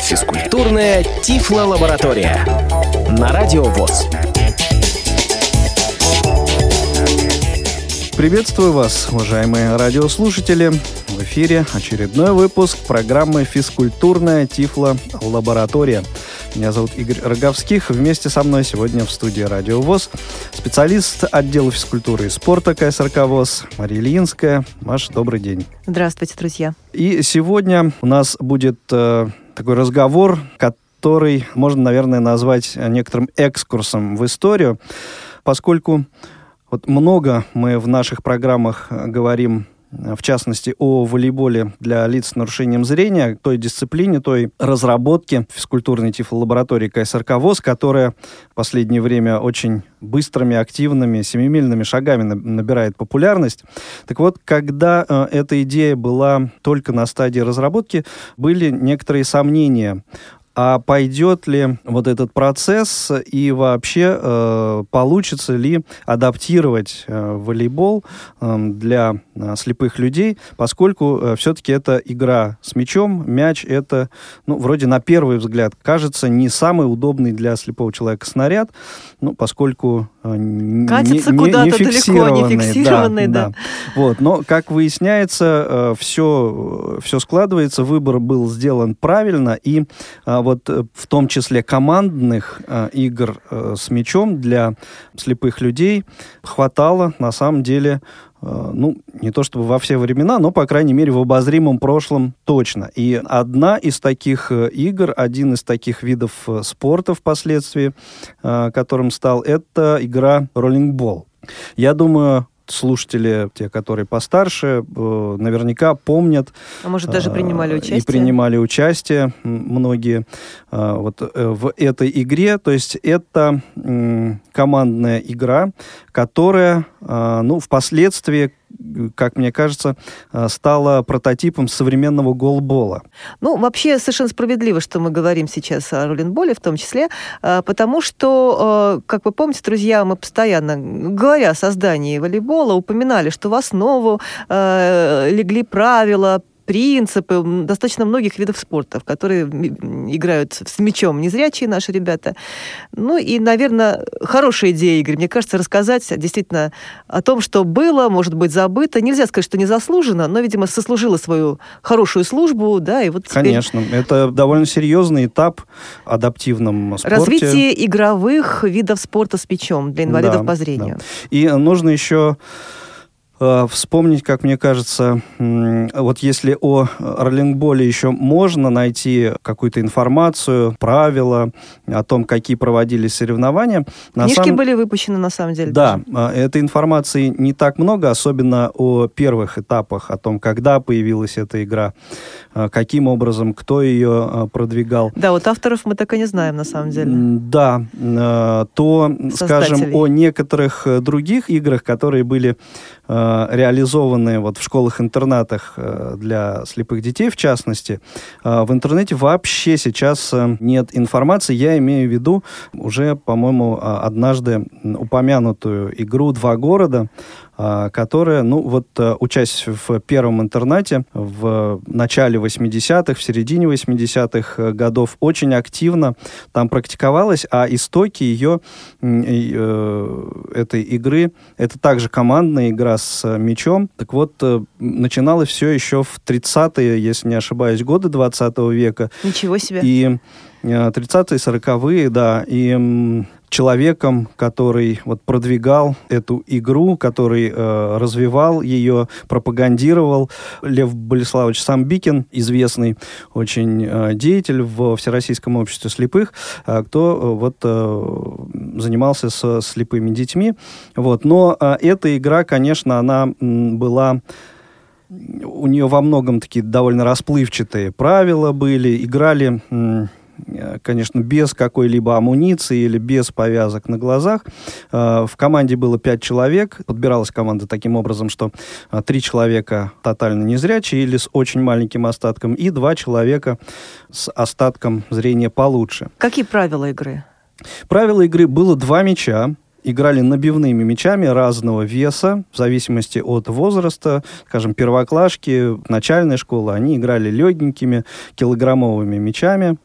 Физкультурная Тифло-лаборатория на Радио ВОЗ. Приветствую вас, уважаемые радиослушатели. В эфире очередной выпуск программы «Физкультурная Тифло-лаборатория». Меня зовут Игорь Роговских. Вместе со мной сегодня в студии Радио ВОЗ специалист отдела физкультуры и спорта КСРК ВОЗ Мария Ильинская. Маш, добрый день. Здравствуйте, друзья. И сегодня у нас будет э, такой разговор, который можно, наверное, назвать некоторым экскурсом в историю, поскольку вот много мы в наших программах говорим в частности, о волейболе для лиц с нарушением зрения, той дисциплине, той разработке физкультурной тифлолаборатории КСРК ВОЗ, которая в последнее время очень быстрыми, активными, семимильными шагами набирает популярность. Так вот, когда э, эта идея была только на стадии разработки, были некоторые сомнения а пойдет ли вот этот процесс и вообще э, получится ли адаптировать э, волейбол э, для э, слепых людей, поскольку э, все-таки это игра с мячом, мяч это, ну, вроде на первый взгляд кажется не самый удобный для слепого человека снаряд, ну, поскольку э, Катится не, куда-то не далеко, не фиксированный, да, да. да. Вот, но, как выясняется, э, все, все складывается, выбор был сделан правильно, и э, вот э, в том числе командных э, игр э, с мячом для слепых людей хватало на самом деле э, ну, не то чтобы во все времена, но, по крайней мере, в обозримом прошлом точно. И одна из таких э, игр, один из таких видов спорта впоследствии, которым стал, это игра роллингбол. Я думаю, слушатели, те, которые постарше, э, наверняка помнят. А может, даже принимали участие? И принимали участие многие э, вот э, в этой игре. То есть это командная игра, которая, ну, впоследствии как мне кажется, э, стала прототипом современного голбола. Ну, вообще совершенно справедливо, что мы говорим сейчас о роллинболе в том числе, э, потому что, э, как вы помните, друзья, мы постоянно, говоря о создании волейбола, упоминали, что в основу легли правила, принципы достаточно многих видов спорта, в которые играют с мячом незрячие наши ребята. Ну и, наверное, хорошая идея, Игорь, мне кажется, рассказать действительно о том, что было, может быть, забыто. Нельзя сказать, что незаслуженно, но, видимо, сослужила свою хорошую службу, да, и вот теперь... Конечно, это довольно серьезный этап адаптивном спорте. Развитие игровых видов спорта с мячом для инвалидов да, по зрению. Да. И нужно еще вспомнить, как мне кажется, вот если о роллингболе еще можно найти какую-то информацию, правила о том, какие проводились соревнования. Книжки сам... были выпущены на самом деле. Да, даже. этой информации не так много, особенно о первых этапах, о том, когда появилась эта игра, э, каким образом, кто ее э, продвигал. Да, вот авторов мы так и не знаем на самом деле. Да, то, скажем, о некоторых других играх, которые были Э, реализованные вот в школах-интернатах э, для слепых детей, в частности, э, в интернете вообще сейчас нет информации. Я имею в виду уже, по-моему, однажды упомянутую игру «Два города», которая, ну вот, э, учась в первом интернате в начале 80-х, в середине 80-х э, годов, очень активно там практиковалась, а истоки ее, э, этой игры, это также командная игра с мячом. Так вот, начиналось все еще в 30-е, если не ошибаюсь, годы 20 века. Ничего себе. И 30-е, 40-е, да, и человеком, который вот продвигал эту игру, который э, развивал ее, пропагандировал. Лев Болеславович Самбикин, известный очень э, деятель в Всероссийском обществе слепых, э, кто э, вот э, занимался с слепыми детьми. Вот. Но э, эта игра, конечно, она м, была у нее во многом такие довольно расплывчатые правила были, играли Э, конечно, без какой-либо амуниции или без повязок на глазах. Э, в команде было пять человек. Подбиралась команда таким образом, что э, три человека тотально незрячие или с очень маленьким остатком, и два человека с остатком зрения получше. Какие правила игры? Правила игры было два мяча, играли набивными мячами разного веса, в зависимости от возраста. Скажем, первоклашки, начальной школы, они играли легенькими, килограммовыми мячами.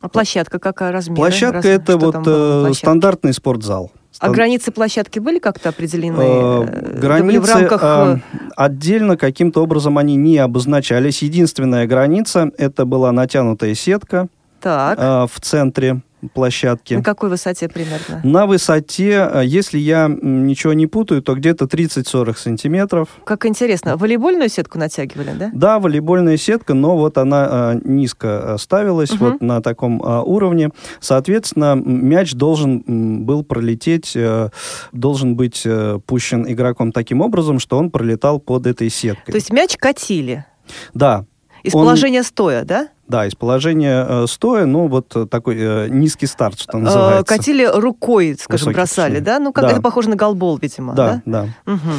А площадка какая размер? Площадка Раз... это вот э, стандартный спортзал. А границы площадки были как-то определены? Э, границы в рамках... э, отдельно каким-то образом они не обозначались. Единственная граница это была натянутая сетка так. Э, в центре площадки. На какой высоте примерно? На высоте, э, если я ничего не путаю, то где-то 30-40 сантиметров. Как интересно. Волейбольную сетку натягивали, да? Да, волейбольная сетка, но вот она а, низко ставилась, угу. вот на таком уровне. Соответственно, мяч должен был пролететь, должен быть пущен игроком таким образом, что он пролетал под этой сеткой. То есть мяч катили? Да. Из он... положения стоя, да? Да, из положения э, стоя, ну, вот э, такой э, низкий старт, что называется. Катили рукой, скажем, Высокий бросали, да? Ну, как да. это похоже на голбол, видимо, да? Да, да. Угу.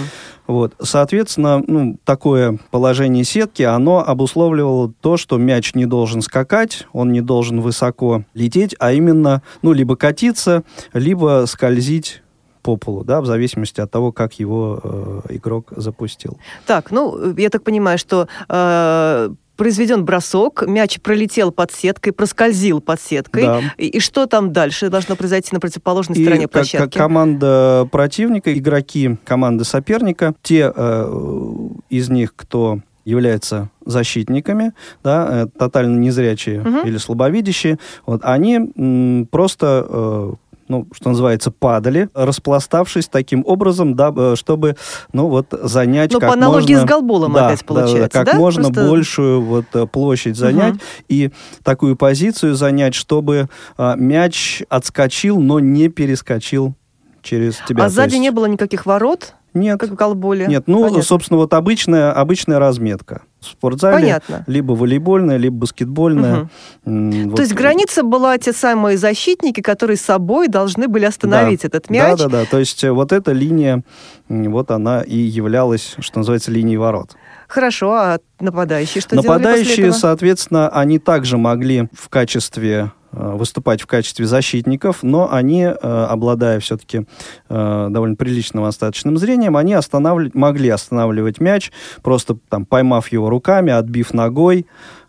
Вот. Соответственно, ну, такое положение сетки, оно обусловливало то, что мяч не должен скакать, он не должен высоко лететь, а именно, ну, либо катиться, либо скользить по полу, да, в зависимости от того, как его э, игрок запустил. Так, ну, я так понимаю, что э, произведен бросок, мяч пролетел под сеткой, проскользил под сеткой. Да. И, и что там дальше должно произойти на противоположной и стороне площадки? Как команда противника, игроки команды соперника, те э, из них, кто являются защитниками, да, э, тотально незрячие угу. или слабовидящие, вот, они м, просто э, ну, что называется, падали, распластавшись таким образом, да, чтобы, ну, вот, занять ну, как по аналогии можно... с голболом да, опять получается, да? да как да? можно Просто... большую вот э, площадь занять угу. и такую позицию занять, чтобы а, мяч отскочил, но не перескочил через тебя. А сзади есть... не было никаких ворот? Нет. Как в голболе? Нет, ну, Понятно. собственно, вот обычная, обычная разметка в спортзале. Понятно. Либо волейбольная, либо баскетбольная. Угу. Вот. То есть граница была те самые защитники, которые собой должны были остановить да. этот мяч? Да, да, да. То есть э, вот эта линия, вот она и являлась, что называется, линией ворот. Хорошо, а нападающие что Нападающие, соответственно, они также могли в качестве выступать в качестве защитников, но они, э, обладая все-таки э, довольно приличным остаточным зрением, они останавливать, могли останавливать мяч, просто там поймав его руками, отбив ногой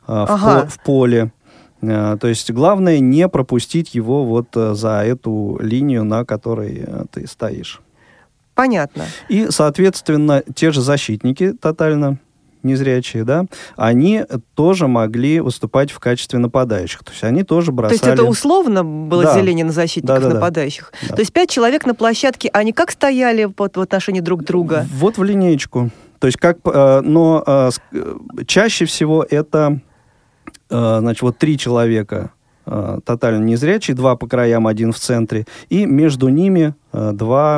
ага. в, в поле. То есть главное не пропустить его вот за эту линию, на которой ты стоишь. Понятно. И, соответственно, те же защитники тотально незрячие, да, они тоже могли выступать в качестве нападающих. То есть они тоже бросали... То есть это условно было да. деление на защитников да, да, нападающих? Да. То есть пять человек на площадке, они как стояли в отношении друг друга? Вот в линеечку. То есть как... Э, но э, чаще всего это, э, значит, вот три человека Э, тотально незрячий, два по краям, один в центре, и между ними э, два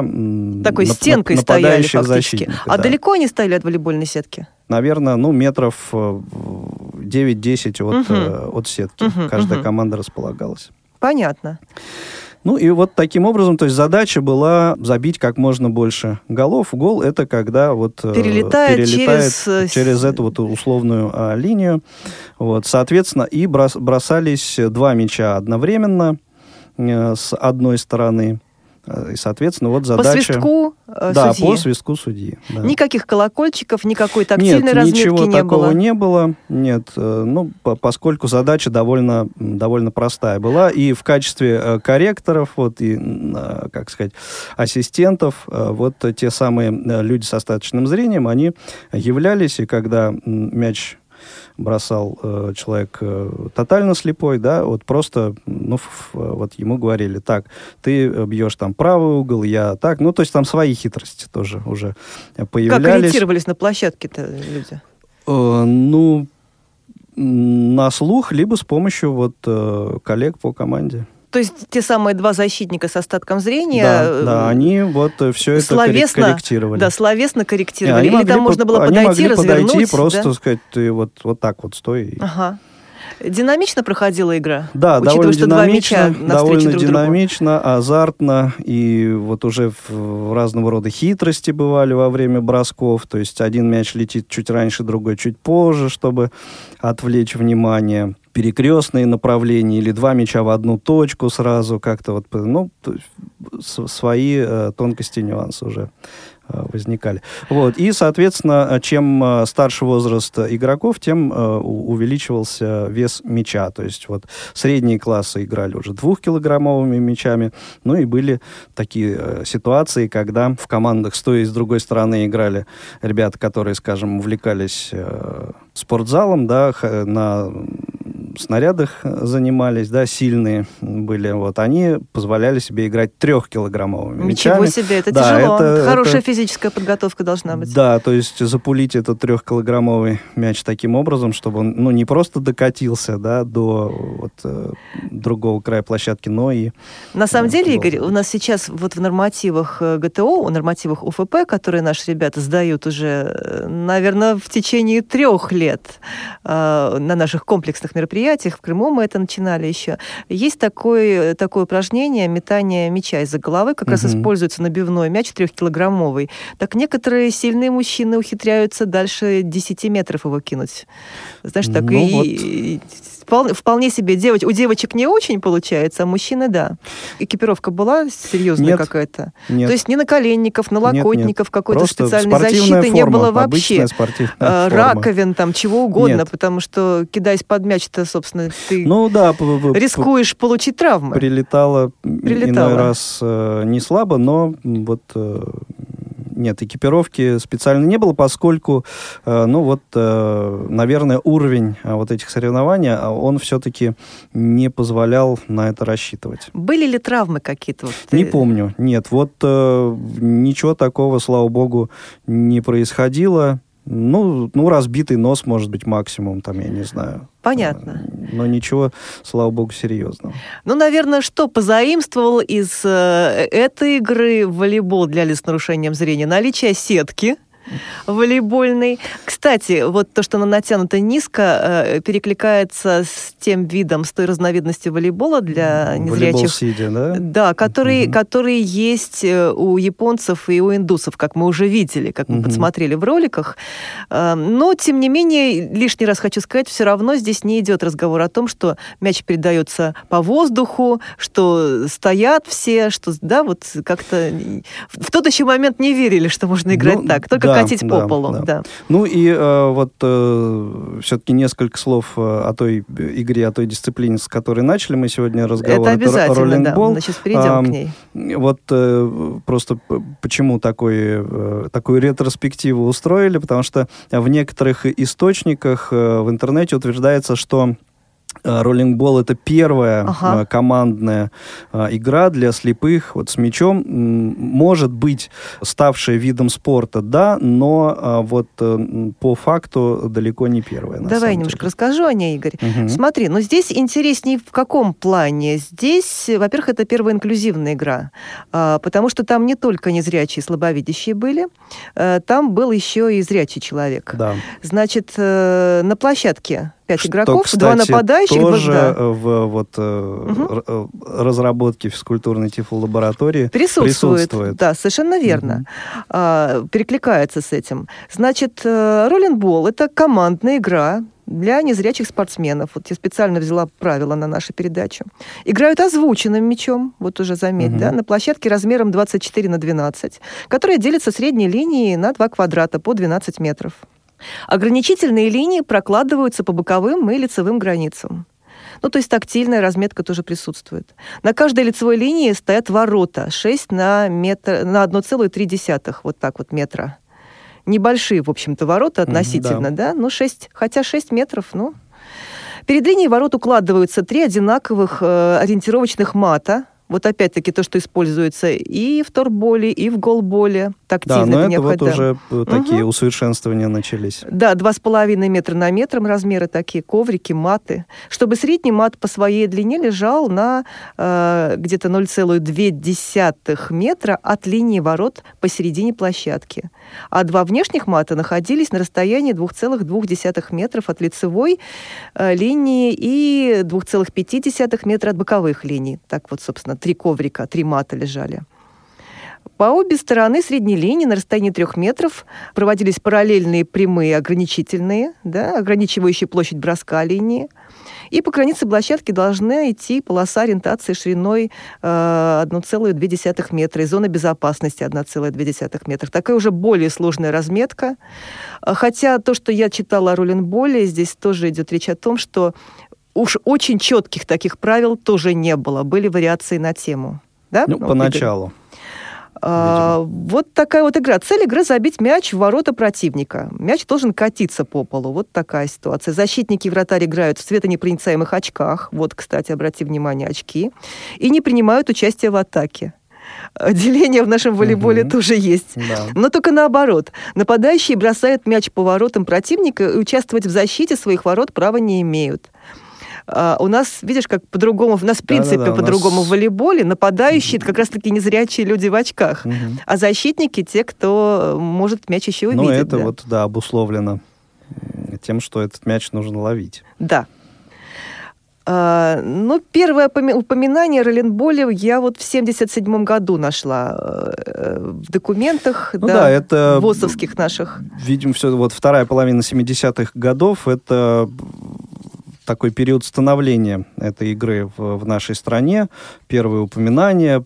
Такой нап- стенкой стояли фактически. А да. далеко они стояли от волейбольной сетки? Наверное, ну, метров 9-10 от, угу. от сетки. Угу, Каждая угу. команда располагалась. Понятно. Ну и вот таким образом, то есть задача была забить как можно больше голов. Гол это когда вот э, перелетает, перелетает через... Э, через эту вот условную а, линию. Вот, соответственно, и брос, бросались два мяча одновременно э, с одной стороны. Э, и, соответственно, вот задача... По свистку э, Да, судьи. по свистку судьи. Да. Никаких колокольчиков, никакой тактильной Нет, разметки ничего не такого было? не было. Нет, э, ну, по поскольку задача довольно, довольно простая была. И в качестве э, корректоров, вот, и, э, как сказать, ассистентов, э, вот те самые э, люди с остаточным зрением, они являлись, и когда мяч бросал э, человек э, тотально слепой, да, вот просто, ну, ф, вот ему говорили, так, ты бьешь там правый угол, я так, ну, то есть там свои хитрости тоже уже появлялись. Как ориентировались на площадке-то люди? Э, ну, на слух, либо с помощью вот э, коллег по команде. То есть те самые два защитника с остатком зрения... Да, да они вот все это словесно, корректировали. Да, словесно корректировали. Или там можно было подойти, могли развернуть? подойти, просто да? сказать, ты вот, вот так вот стой. Ага. Динамично проходила игра? Да, Учитывая, довольно что динамично, два мяча довольно друг динамично, азартно, и вот уже в, в разного рода хитрости бывали во время бросков, то есть один мяч летит чуть раньше, другой чуть позже, чтобы отвлечь внимание. Перекрестные направления или два мяча в одну точку сразу как-то вот, ну, свои э, тонкости, нюансы уже возникали. Вот. И, соответственно, чем э, старше возраст игроков, тем э, увеличивался вес мяча. То есть вот средние классы играли уже двухкилограммовыми мячами. Ну и были такие ситуации, когда в командах с той и с другой стороны играли ребята, которые, скажем, увлекались спортзалом, да, на снарядах занимались, да, сильные были, вот, они позволяли себе играть трехкилограммовыми Ничего мячами. себе, это да, тяжело. Это, Хорошая это, физическая подготовка должна быть. Да, то есть запулить этот трехкилограммовый мяч таким образом, чтобы он, ну, не просто докатился, да, до вот, э, другого края площадки, но и... На самом деле, Игорь, у нас сейчас вот в нормативах э, ГТО, в нормативах УФП, которые наши ребята сдают уже, э, наверное, в течение трех лет э, на наших комплексных мероприятиях, в Крыму мы это начинали еще, есть такое, такое упражнение метание мяча из-за головы, как угу. раз используется набивной мяч трехкилограммовый. Так некоторые сильные мужчины ухитряются дальше 10 метров его кинуть. Знаешь, так ну, и, вот. Вполне, вполне себе девоч... у девочек не очень получается, а мужчины да. Экипировка была серьезная какая-то? Нет. То есть ни наколенников, налокотников, какой-то специальной защиты форма, не было вообще. А, раковин, там, чего угодно, Нет. потому что, кидаясь под мяч-то, собственно, ты ну, да, рискуешь получить травмы. Прилетало, Прилетало. иной раз э, не слабо, но вот э, нет, экипировки специально не было, поскольку, э, ну вот, э, наверное, уровень э, вот этих соревнований, а он все-таки не позволял на это рассчитывать. Были ли травмы какие-то? Вот, не помню, нет. Вот ничего такого, слава богу, не происходило. Ну, ну, разбитый нос, может быть, максимум, там, я не знаю. Понятно. Но ничего, слава богу, серьезного. Ну, наверное, что позаимствовал из э, этой игры в волейбол для лиц с нарушением зрения? Наличие сетки, волейбольный. Кстати, вот то, что она натянута низко, э, перекликается с тем видом, с той разновидностью волейбола для незрячих. Волейбол сидя, да? Да, который, угу. который есть э, у японцев и у индусов, как мы уже видели, как мы угу. подсмотрели в роликах. Э, но, тем не менее, лишний раз хочу сказать, все равно здесь не идет разговор о том, что мяч передается по воздуху, что стоят все, что, да, вот как-то в тот еще момент не верили, что можно играть ну, так. Только да, катить да, по полу. Да. Да. Ну и э, вот э, все-таки несколько слов э, о той игре, о той дисциплине, с которой начали мы сегодня разговор. Это обязательно, Это да. Мы сейчас перейдем а, к ней. Вот э, просто почему такой, э, такую ретроспективу устроили, потому что в некоторых источниках э, в интернете утверждается, что Роллингбол это первая ага. Э, командная а, игра для слепых вот с мячом. Может быть, ставшая видом спорта, да, но вот по факту далеко не первая. Давай я немножко расскажу о ней, Игорь. Угу. Смотри, ну здесь интереснее в каком плане? Здесь, во-первых, это первая инклюзивная игра, а, потому что там не только незрячие, слабовидящие были, там был еще и зрячий человек. Да. Значит, на площадке пять игроков, кстати, два нападающих. тоже да. в вот, угу. разработке физкультурной тифлолаборатории присутствует. присутствует. Да, совершенно верно. Угу. А, перекликается с этим. Значит, э, роллинбол – это командная игра, для незрячих спортсменов. Вот я специально взяла правила на нашу передачу. Играют озвученным мячом, вот уже заметь, угу. да, на площадке размером 24 на 12, которая делится средней линией на 2 квадрата по 12 метров. Ограничительные линии прокладываются по боковым и лицевым границам. Ну, то есть тактильная разметка тоже присутствует. На каждой лицевой линии стоят ворота 6 на, метр, на 1,3, вот так вот метра. Небольшие, в общем-то, ворота относительно, да, да? ну 6, хотя 6 метров, ну... Перед линией ворот укладываются три одинаковых э, ориентировочных мата, Вот опять-таки то, что используется и в торболе, и в голболе. Тактильно да, но это вот уже угу. такие усовершенствования начались. Да, два с половиной метра на метр размеры такие, коврики, маты. Чтобы средний мат по своей длине лежал на э, где-то 0,2 метра от линии ворот посередине площадки. А два внешних мата находились на расстоянии 2,2 метров от лицевой э, линии и 2,5 метра от боковых линий. Так вот, собственно, три коврика, три мата лежали. По обе стороны средней линии на расстоянии трех метров проводились параллельные прямые ограничительные, да, ограничивающие площадь броска линии. И по границе площадки должна идти полоса ориентации шириной э, 1,2 метра и зона безопасности 1,2 метра. Такая уже более сложная разметка. Хотя то, что я читала о роллинболе, здесь тоже идет речь о том, что уж очень четких таких правил тоже не было. Были вариации на тему. Да? Ну, ну поначалу. А, вот такая вот игра. Цель игры забить мяч в ворота противника. Мяч должен катиться по полу. Вот такая ситуация. Защитники и вратарь играют в светонепроницаемых очках. Вот, кстати, обрати внимание, очки. И не принимают участие в атаке. Деление в нашем волейболе угу. тоже есть. Да. Но только наоборот. Нападающие бросают мяч по воротам противника и участвовать в защите своих ворот права не имеют. А, у нас, видишь, как по-другому, у нас, в принципе, да, да, по-другому нас... в волейболе нападающие, это как раз-таки незрячие люди в очках, угу. а защитники те, кто может мяч еще увидеть. Ну, это да. вот, да, обусловлено тем, что этот мяч нужно ловить. Да. Uh, ну, первое упоминание о роллинболе я вот в 77 году нашла uh, в документах, ну, да, да, это ВОСовских наших. Видимо, все, вот вторая половина 70-х годов, это такой период становления этой игры в, в нашей стране. Первые упоминания,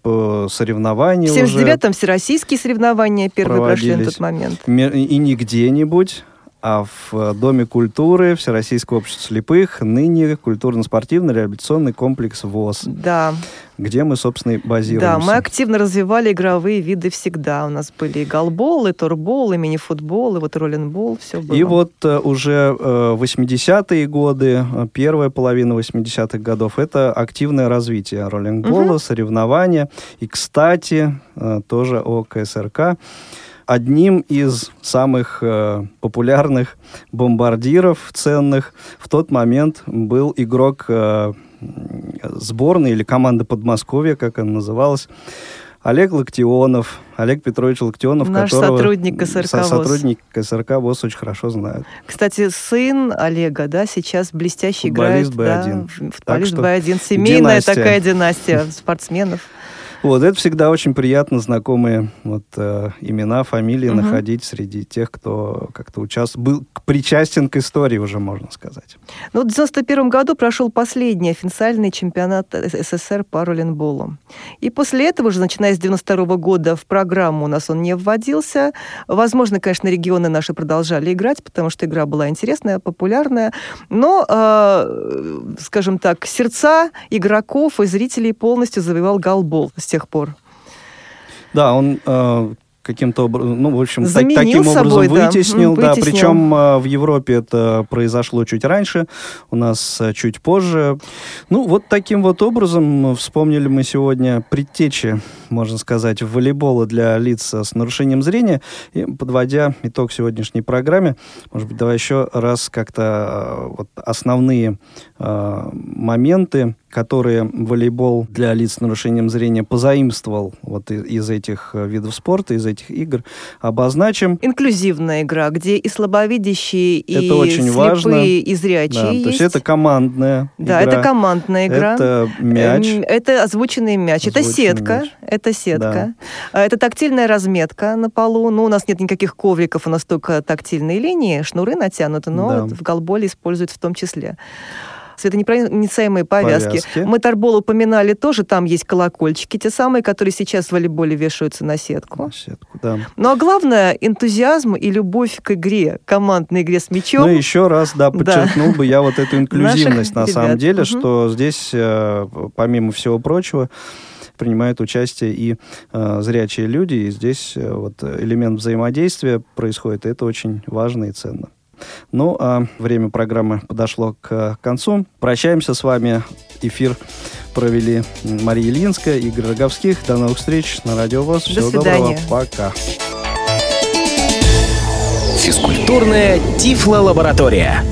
соревнования В 79-м всероссийские соревнования первые прошли на тот момент. И не где-нибудь, а в Доме культуры Всероссийского общества слепых, ныне культурно-спортивный реабилитационный комплекс ВОЗ. Да. Где мы, собственно, и базируемся. Да, мы активно развивали игровые виды всегда. У нас были и голбол, и торбол, и мини-футбол, и вот роллинбол, все было. И вот uh, уже uh, 80-е годы, э, первая половина 80-х годов, это активное развитие роллингбола, угу. соревнования. И, кстати, тоже о КСРК одним из самых э, популярных бомбардиров ценных в тот момент был игрок э, сборной или команды Подмосковья, как она называлась, Олег Локтионов, Олег Петрович Локтионов, Наш которого сотрудник КСРК со, сотрудник КСРК ВОЗ очень хорошо знают. Кстати, сын Олега, да, сейчас блестяще футболист играет. Футболист Б1. Да, футболист Б1. Семейная династия. такая династия спортсменов. Вот, это всегда очень приятно знакомые вот, э, имена, фамилии угу. находить среди тех, кто как-то участвовал, был причастен к истории уже, можно сказать. Ну, в 91 году прошел последний официальный чемпионат СССР по роллинболу. И после этого уже, начиная с 92 года, в программу у нас он не вводился. Возможно, конечно, регионы наши продолжали играть, потому что игра была интересная, популярная. Но, э, скажем так, сердца игроков и зрителей полностью завоевал голбол тех пор. Да, он э, каким-то образом, ну, в общем, так, таким образом собой, вытеснил, да, вытеснил. да, причем э, в Европе это произошло чуть раньше, у нас э, чуть позже. Ну, вот таким вот образом вспомнили мы сегодня предтечи, можно сказать, волейбола для лиц с нарушением зрения, и подводя итог сегодняшней программе, может быть, давай еще раз как-то э, вот основные э, моменты которые волейбол для лиц с нарушением зрения позаимствовал вот из, этих э, видов спорта, из этих игр, обозначим. Инклюзивная игра, где и слабовидящие, и это очень слепые, важно. и зрячие да, есть. То есть это командная Да, игра. это командная игра. Это мяч. Это озвученный мяч. Озвученный это сетка. Мяч. Это сетка. Да. Это тактильная разметка на полу. Ну, у нас нет никаких ковриков, у нас только тактильные линии, шнуры натянуты, но да. в голболе используют в том числе светонепроницаемые повязки. повязки. Мы Торбол упоминали тоже, там есть колокольчики, те самые, которые сейчас в волейболе вешаются на сетку. На сетку, да. Ну а главное, энтузиазм и любовь к игре, командной игре с мячом. Ну еще раз, да, подчеркнул да. бы я вот эту инклюзивность на самом деле, что здесь, э, помимо всего прочего, принимают участие и э, зрячие люди, и здесь э, вот элемент взаимодействия происходит, и это очень важно и ценно. Ну, а время программы подошло к концу. Прощаемся с вами. Эфир провели Мария Ильинская, Игорь Роговских. До новых встреч на Радио ВОЗ. До Всего свидания. доброго. Пока. Физкультурная Тифло-лаборатория.